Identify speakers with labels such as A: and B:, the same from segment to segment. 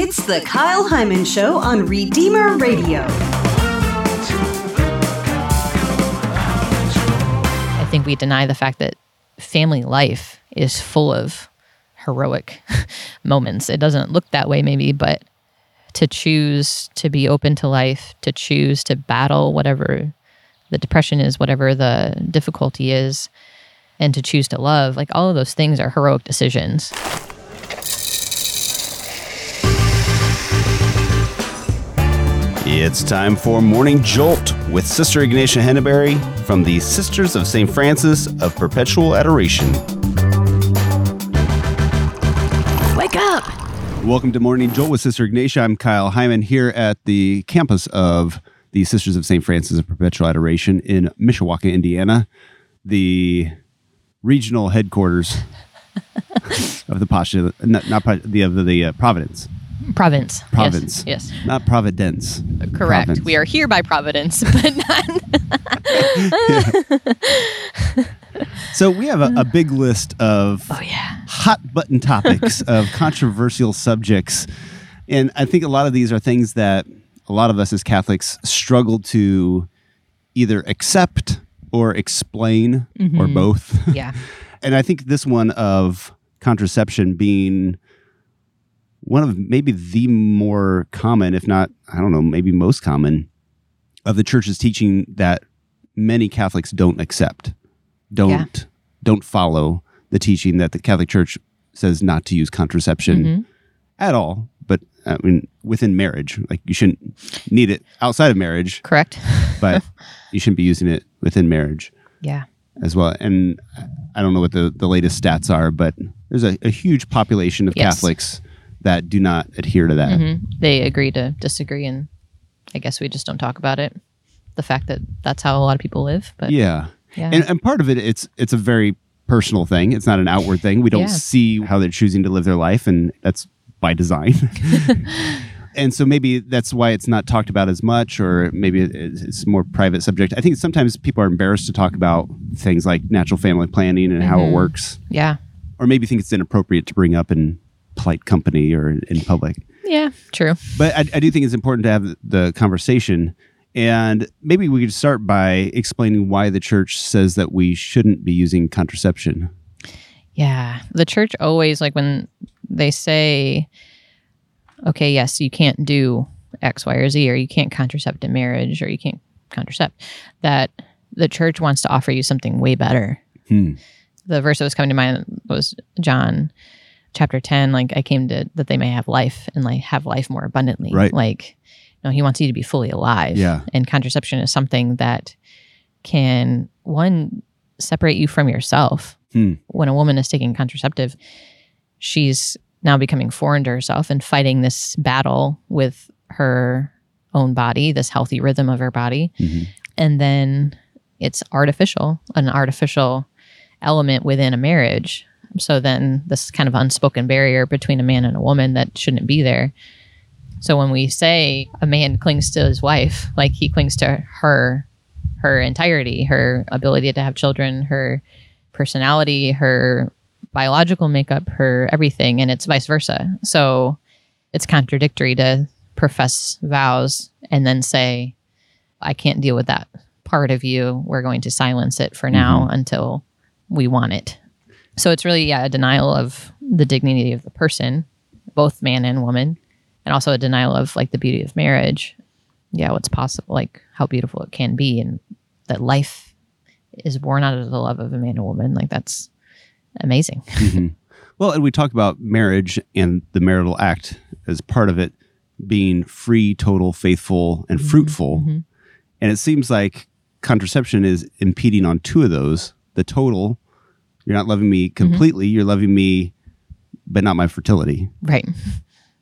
A: It's the Kyle Heimann Show on Redeemer Radio.
B: I think we deny the fact that family life is full of heroic moments. It doesn't look that way, maybe, but to choose to be open to life, to choose to battle whatever the depression is, whatever the difficulty is, and to choose to love, like all of those things are heroic decisions.
C: It's time for Morning Jolt with Sister Ignatia Henneberry from the Sisters of St. Francis of Perpetual Adoration.
B: Wake up!
C: Welcome to Morning Jolt with Sister Ignatia. I'm Kyle Heimann here at the campus of the Sisters of St. Francis of Perpetual Adoration in Mishawaka, Indiana, the regional headquarters of the Pasha, not, not the of the, the uh, Providence.
B: Province.
C: Province.
B: Yes. yes.
C: Not Providence.
B: Correct.
C: Province.
B: We are here by Providence, but not.
C: So we have a, a, big list of
B: oh, yeah.
C: hot button topics of controversial subjects. And I think a lot of these are things that a lot of us as Catholics struggle to either accept or explain
B: mm-hmm.
C: or both.
B: Yeah.
C: and I think this one of contraception being one of maybe the more common, if not, I don't know, maybe most common of the church's teaching that many Catholics don't accept, don't yeah. don't follow the teaching that the Catholic Church says not to use contraception mm-hmm. at all. But I mean, within marriage, like you shouldn't need it outside of marriage.
B: Correct.
C: but you shouldn't be using it within marriage.
B: Yeah.
C: As well. And I don't know what the, the latest stats are, but there's a, a huge population of yes. Catholics that do not adhere to that.
B: Mm-hmm. They agree to disagree, and I guess we just don't talk about it. The fact that that's how a lot of people live, but
C: yeah,
B: yeah,
C: and, and part of it, it's it's a very personal thing. It's not an outward thing. We don't yeah. see how they're choosing to live their life, and that's by design. and so maybe that's why it's not talked about as much, or maybe it's more private subject. I think sometimes people are embarrassed to talk about things like natural family planning and mm-hmm. how it mm-hmm. works.
B: Yeah,
C: or maybe think it's inappropriate to bring up in polite company or in public.
B: Yeah, true.
C: But I, I do think it's important to have the conversation. And maybe we could start by explaining why the church says that we shouldn't be using contraception.
B: Yeah. The church always, like when they say, okay, yes, you can't do X, Y, or Z, or you can't contracept in marriage, or you can't contracept, that the church wants to offer you something way better.
C: Hmm.
B: The verse that was coming to mind was John chapter 10 like i came to that they may have life and like have life more abundantly.
C: Right.
B: Like you know he wants you to be fully alive.
C: Yeah.
B: And contraception is something that can one separate you from yourself.
C: Hmm.
B: when a woman is taking contraceptive she's now becoming foreign to herself and fighting this battle with her own body this healthy rhythm of her body.
C: Mm-hmm.
B: and then it's artificial an artificial element within a marriage so then this kind of unspoken barrier between a man and a woman that shouldn't be there. So when we say a man clings to his wife, like he clings to her her entirety, her ability to have children, her personality, her biological makeup, her everything, and it's vice versa. So it's contradictory to profess vows and then say, I can't deal with that part of you. We're going to silence it for now mm-hmm. until we want it. So it's really yeah, a denial of the dignity of the person, both man and woman, and also a denial of like the beauty of marriage. Yeah, what's possible, like how beautiful it can be, and that life is born out of the love of a man and woman. Like that's amazing.
C: Mm-hmm. Well, and we talk about marriage and the marital act as part of it being free, total, faithful, and mm-hmm. fruitful.
B: Mm-hmm.
C: And it seems like contraception is impeding on two of those the total you're not loving me mm-hmm. completely. Mm-hmm. You're loving me, but not my fertility.
B: Right.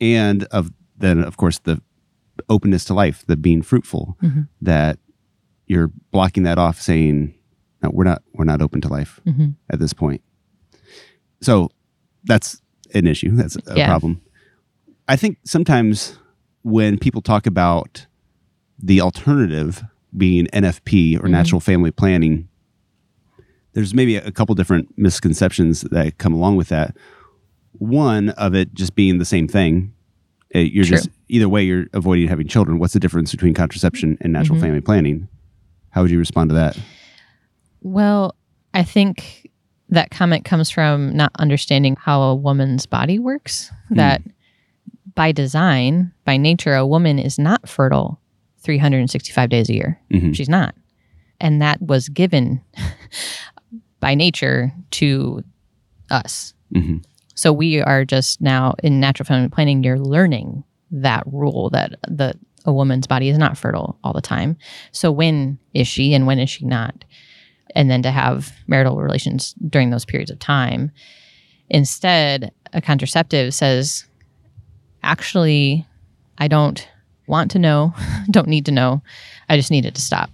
C: And of then, of course, the openness to life, the being fruitful,
B: mm-hmm.
C: that you're blocking that off, saying, "No, we're not. We're not open to life
B: mm-hmm.
C: at this point." So that's an issue. That's a
B: yeah.
C: problem. I think sometimes when people talk about the alternative being NFP or mm-hmm. natural family planning, there's maybe a couple different misconceptions that come along with that. One of it just being the same thing, Uh, You're
B: True.
C: just either way, you're avoiding having children. What's the difference between contraception and natural
B: Mhm.
C: family planning? How would you respond to that?
B: Well, I think that comment comes from not understanding how a woman's body works. That by design, by nature, a woman is not fertile 365 days a year.
C: Mhm.
B: She's not. And that was given by nature to us.
C: Mhm.
B: So we are just now in natural family planning, you're learning that rule that the a woman's body is not fertile all the time. So when is she and when is she not? And then to have marital relations during those periods of time. Instead, a contraceptive says, actually, I don't want to know, don't need to know. I just need it to stop.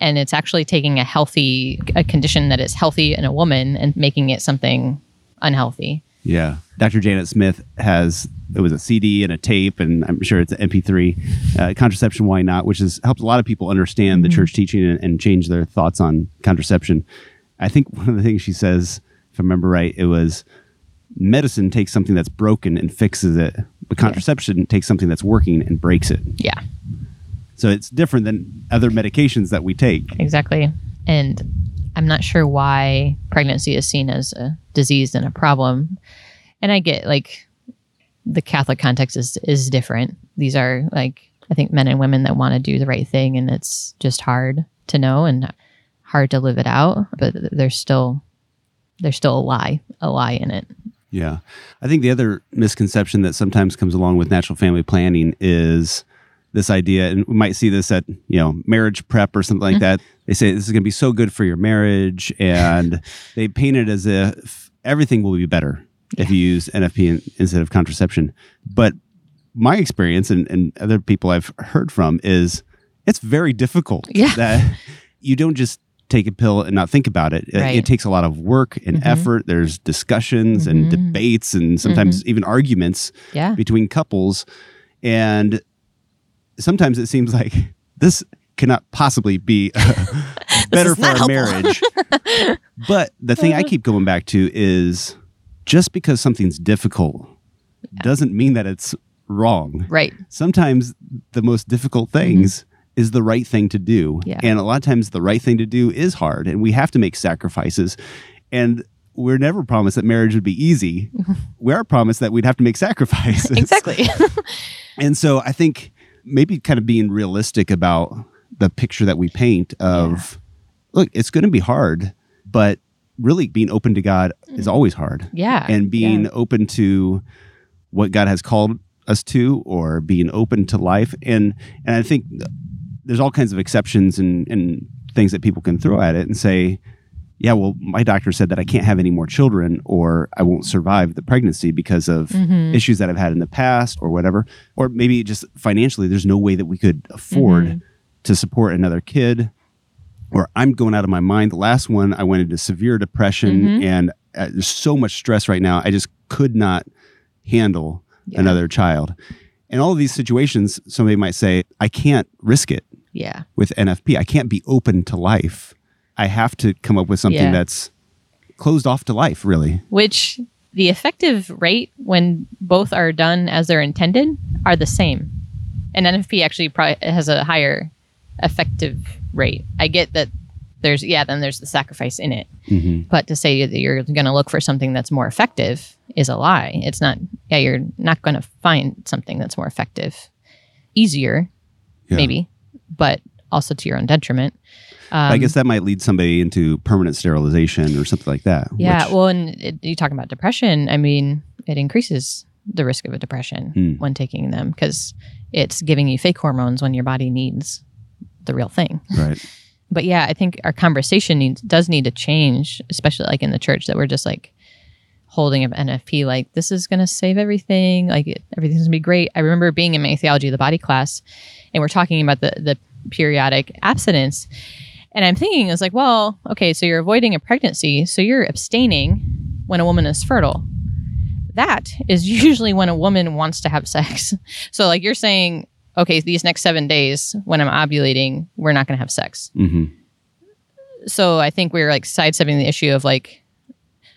B: And it's actually taking a healthy, a condition that is healthy in a woman and making it something unhealthy.
C: Yeah. Dr. Janet Smith has, it was a CD and a tape, and I'm sure it's an MP3, uh, Contraception Why Not, which has helped a lot of people understand the church teaching and, and change their thoughts on contraception. I think one of the things she says, if I remember right, it was medicine takes something that's broken and fixes it, but contraception takes something that's working and breaks it.
B: Yeah.
C: So it's different than other medications that we take.
B: Exactly. And I'm not sure why pregnancy is seen as a disease and a problem. And I get like the Catholic context is is different. These are like I think men and women that want to do the right thing and it's just hard to know and hard to live it out, but there's still there's still a lie, a lie in it.
C: Yeah. I think the other misconception that sometimes comes along with natural family planning is this idea, and we might see this at, you know, marriage prep or something like that. They say this is going to be so good for your marriage, and they paint it as if everything will be better if you use NFP in, instead of contraception. But my experience and, and other people I've heard from is it's very difficult.
B: Yeah.
C: That you don't just take a pill and not think about it. It-
B: Right.
C: It takes a lot of work and
B: Mhm.
C: effort. There's discussions and
B: Mhm.
C: debates and sometimes even arguments
B: Yeah.
C: between couples. And sometimes it seems like this cannot possibly be better for our marriage. but the thing I keep going back to is just because something's difficult doesn't mean that it's wrong.
B: Right.
C: Sometimes the most difficult things is the right thing to do.
B: Mm-hmm. Yeah.
C: And a lot of times the right thing to do is hard and we have to make sacrifices. And we're never promised that marriage would be easy. we are promised that we'd have to make sacrifices.
B: Exactly.
C: And so I think maybe kind of being realistic about the picture that we paint of look, it's going to be hard, but really being open to God mm. is always hard.
B: yeah.
C: And being
B: Yeah.
C: open to what God has called us to or being open to life and and I think there's all kinds of exceptions and and things that people can throw at it and say yeah, well, my doctor said that I can't have any more children or I won't survive the pregnancy because of
B: Mhm.
C: issues that I've had in the past or whatever. Or maybe just financially, there's no way that we could afford
B: Mhm.
C: to support another kid. Or I'm going out of my mind. The last one, I went into severe depression
B: Mhm.
C: and uh, there's so much stress right now. I just could not handle
B: Yeah.
C: another child. In all of these situations, somebody might say, I can't risk it
B: Yeah.
C: with NFP. I can't be open to life. I have to come up with something
B: Yeah.
C: that's closed off to life, really.
B: which the effective rate when both are done as they're intended are the same. And NFP actually probably has a higher effective rate. I get that there's yeah, then there's the sacrifice in it.
C: Mm-hmm.
B: But to say that you're going to look for something that's more effective is a lie. It's not. Yeah, you're not going to find something that's more effective, easier,
C: Yeah.
B: maybe, but also to your own detriment. Um,
C: I guess that might lead somebody into permanent sterilization or something like that.
B: Yeah,
C: which-
B: well, and it, you talking about depression. I mean, it increases the risk of a depression
C: Hmm.
B: when taking them because it's giving you fake hormones when your body needs the real thing.
C: right.
B: But yeah, I think our conversation needs does need to change, especially like in the church that we're just like holding up NFP like this is going to save everything, like it, everything's going to be great. I remember being in my theology of the body class and we're talking about the the periodic abstinence and I'm thinking it's like, well, okay, so you're avoiding a pregnancy, so you're abstaining when a woman is fertile. That is usually when a woman wants to have sex. So like you're saying, okay, these next 7 days when I'm ovulating, we're not going to have sex
C: hmm
B: so I think we're like sidestepping the issue of like,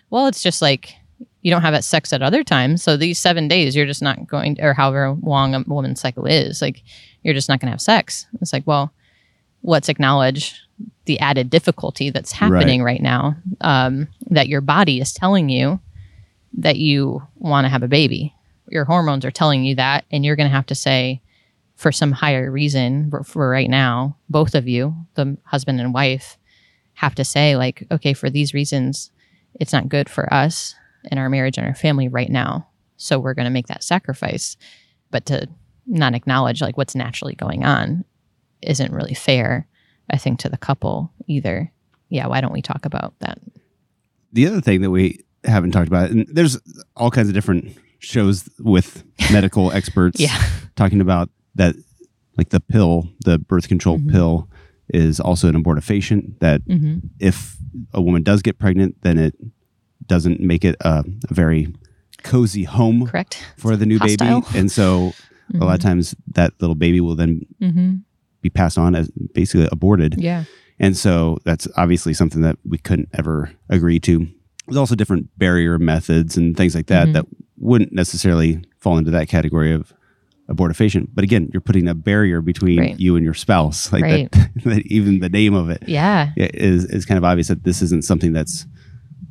B: well, it's just like you don't have sex at other times. So these seven days, you're just not going, or however long a woman's cycle is, like you're just not going to have sex. It's like, well, let's acknowledge the added difficulty that's happening right, now. Um, that your body is telling you that you want to have a baby. Your hormones are telling you that, and you're going to have to say, for some higher reason, for, for right now, both of you, the husband and wife, have to say, like, okay, for these reasons, it's not good for us and our marriage and our family right now. So we're going to make that sacrifice. But to not acknowledge like what's naturally going on isn't really fair, I think, to the couple either. Yeah, why don't we talk about that?
C: The other thing that we haven't talked about, and there's all kinds of different shows with medical experts
B: yeah.
C: talking about that, like the pill, the birth control mm-hmm. pill, is also an abortifacient. That mm-hmm. if a woman does get pregnant, then it doesn't make it a, a very cozy home
B: correct
C: for the new Hostile. baby and so mm-hmm. a lot of mm-hmm. times that little baby will then mm-hmm. Be passed on as basically aborted
B: yeah
C: and so that's obviously something that we couldn't ever agree to there's also different barrier methods and things like that mm-hmm. that wouldn't necessarily fall into that category of abortifacient but again you're putting a barrier between right. you and your spouse like right. that, that, even the name of it
B: yeah
C: is, is kind of obvious that this isn't something that's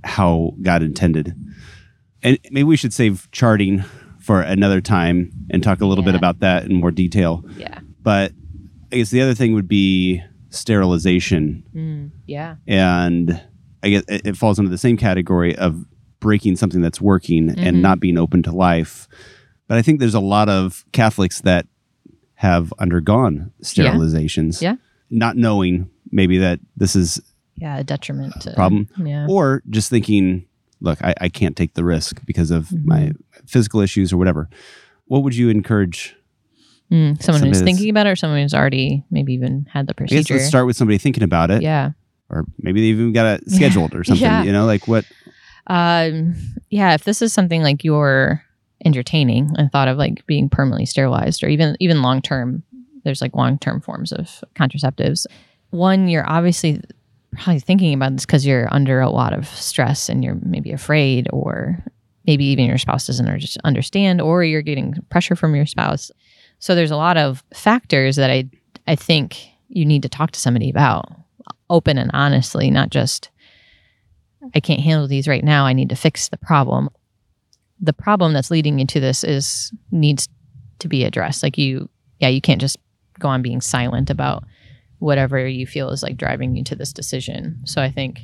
C: how God intended. And maybe we should save charting for another time and talk a little yeah. bit about that in more detail.
B: Yeah.
C: But I guess the other thing would be sterilization.
B: Mm, yeah.
C: And I guess it falls into the same category of breaking something that's working mm-hmm. and not being open to life. But I think there's a lot of Catholics that have undergone sterilizations.
B: Yeah. yeah.
C: Not knowing maybe that this is
B: yeah a detriment to,
C: problem
B: yeah.
C: or just thinking look I, I can't take the risk because of mm-hmm. my physical issues or whatever what would you encourage
B: mm, someone who's thinking about it or someone who's already maybe even had the procedure I
C: guess let's start with somebody thinking about it.
B: Yeah.
C: Or maybe they even got it scheduled or something yeah. you know like what?
B: Um yeah if this is something like you're entertaining and thought of like being permanently sterilized or even even long term there's like long term forms of contraceptives. One you're obviously probably thinking about this because you're under a lot of stress and you're maybe afraid, or maybe even your spouse doesn't understand, or you're getting pressure from your spouse. So there's a lot of factors that I I think you need to talk to somebody about, open and honestly, not just I can't handle these right now. I need to fix the problem. The problem that's leading into this is needs to be addressed. Like you, yeah, you can't just go on being silent about whatever you feel is like driving you to this decision. So I think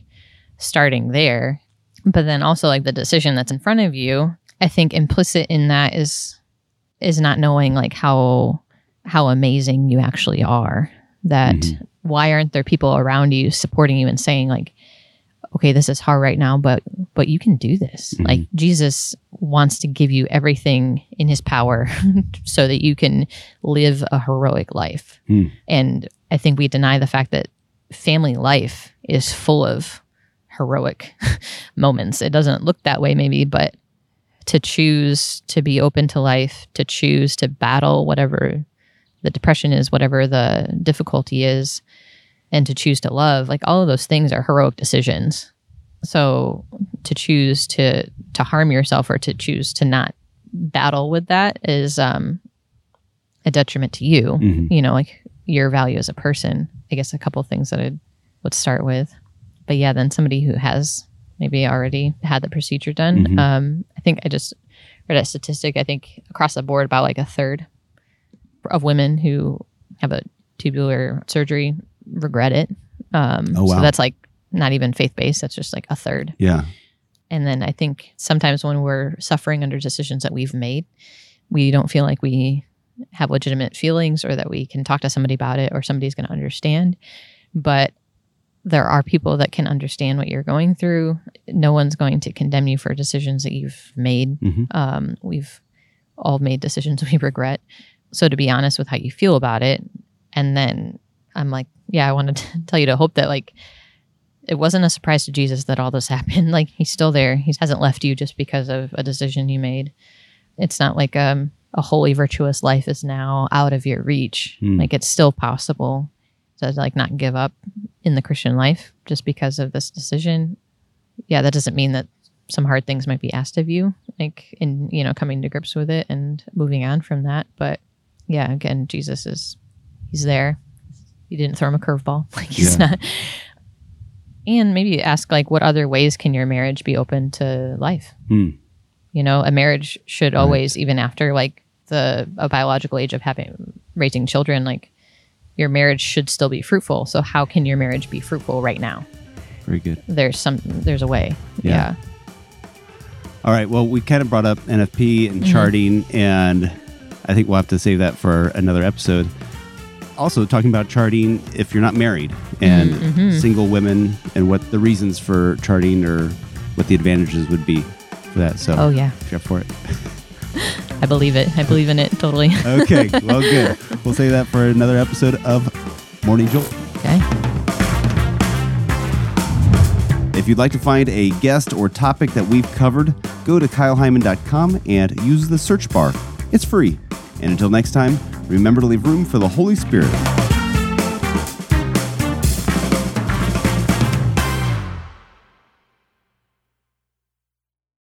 B: starting there, but then also like the decision that's in front of you, I think implicit in that is is not knowing like how how amazing you actually are. That mm-hmm. why aren't there people around you supporting you and saying like okay, this is hard right now, but but you can do this. Mm-hmm. Like Jesus wants to give you everything in his power so that you can live a heroic life. Mm. And I think we deny the fact that family life is full of heroic moments. It doesn't look that way, maybe, but to choose to be open to life, to choose to battle whatever the depression is, whatever the difficulty is, and to choose to love, like all of those things are heroic decisions. So to choose to to harm yourself or to choose to not battle with that is um a detriment to you. Mm-hmm. You know, like your value as a person. I guess a couple things that I would start with. But yeah, then somebody who has maybe already had the procedure done. Mm-hmm. Um, I think I just read a statistic. I think across the board, about like a third of women who have a tubular surgery regret it. Um, oh, wow. So that's like not even faith based. That's just like a third.
C: Yeah.
B: And then I think sometimes when we're suffering under decisions that we've made, we don't feel like we have legitimate feelings or that we can talk to somebody about it or somebody's going to understand. But there are people that can understand what you're going through. No one's going to condemn you for decisions that you've made. Mm-hmm. Um, we've all made decisions we regret. So to be honest with how you feel about it, and then I'm like, yeah, I wanted to tell you to hope that like it wasn't a surprise to Jesus that all this happened. Like he's still there. He hasn't left you just because of a decision you made. It's not like um a holy virtuous life is now out of your reach. Mm. Like it's still possible to like not give up in the Christian life just because of this decision. Yeah, that doesn't mean that some hard things might be asked of you, like in you know coming to grips with it and moving on from that. But yeah, again, Jesus is he's there. He didn't throw him a curveball. Like he's
C: Yeah.
B: not. And maybe ask like, what other ways can your marriage be open to life?
C: Hmm.
B: You know, a marriage should
C: Right.
B: always, even after like the a biological age of having raising children, like your marriage should still be fruitful. So how can your marriage be fruitful right now?
C: Very good.
B: There's some there's a way.
C: Yeah.
B: Yeah.
C: All right. Well, we kind of brought up NFP and
B: Mm-hmm.
C: charting, and I think we'll have to save that for another episode. Also, talking about charting if you're not married and
B: Mm-hmm,
C: single women and what the reasons for charting or what the advantages would be for that. So,
B: Oh yeah.
C: if you're up for it.
B: I believe it. I believe in it totally.
C: Okay. well, good. We'll save that for another episode of Morning Jolt.
B: okay.
C: If you'd like to find a guest or topic that we've covered, go to kyleheimann.com and use the search bar. It's free. And until next time, remember to leave room for the Holy Spirit.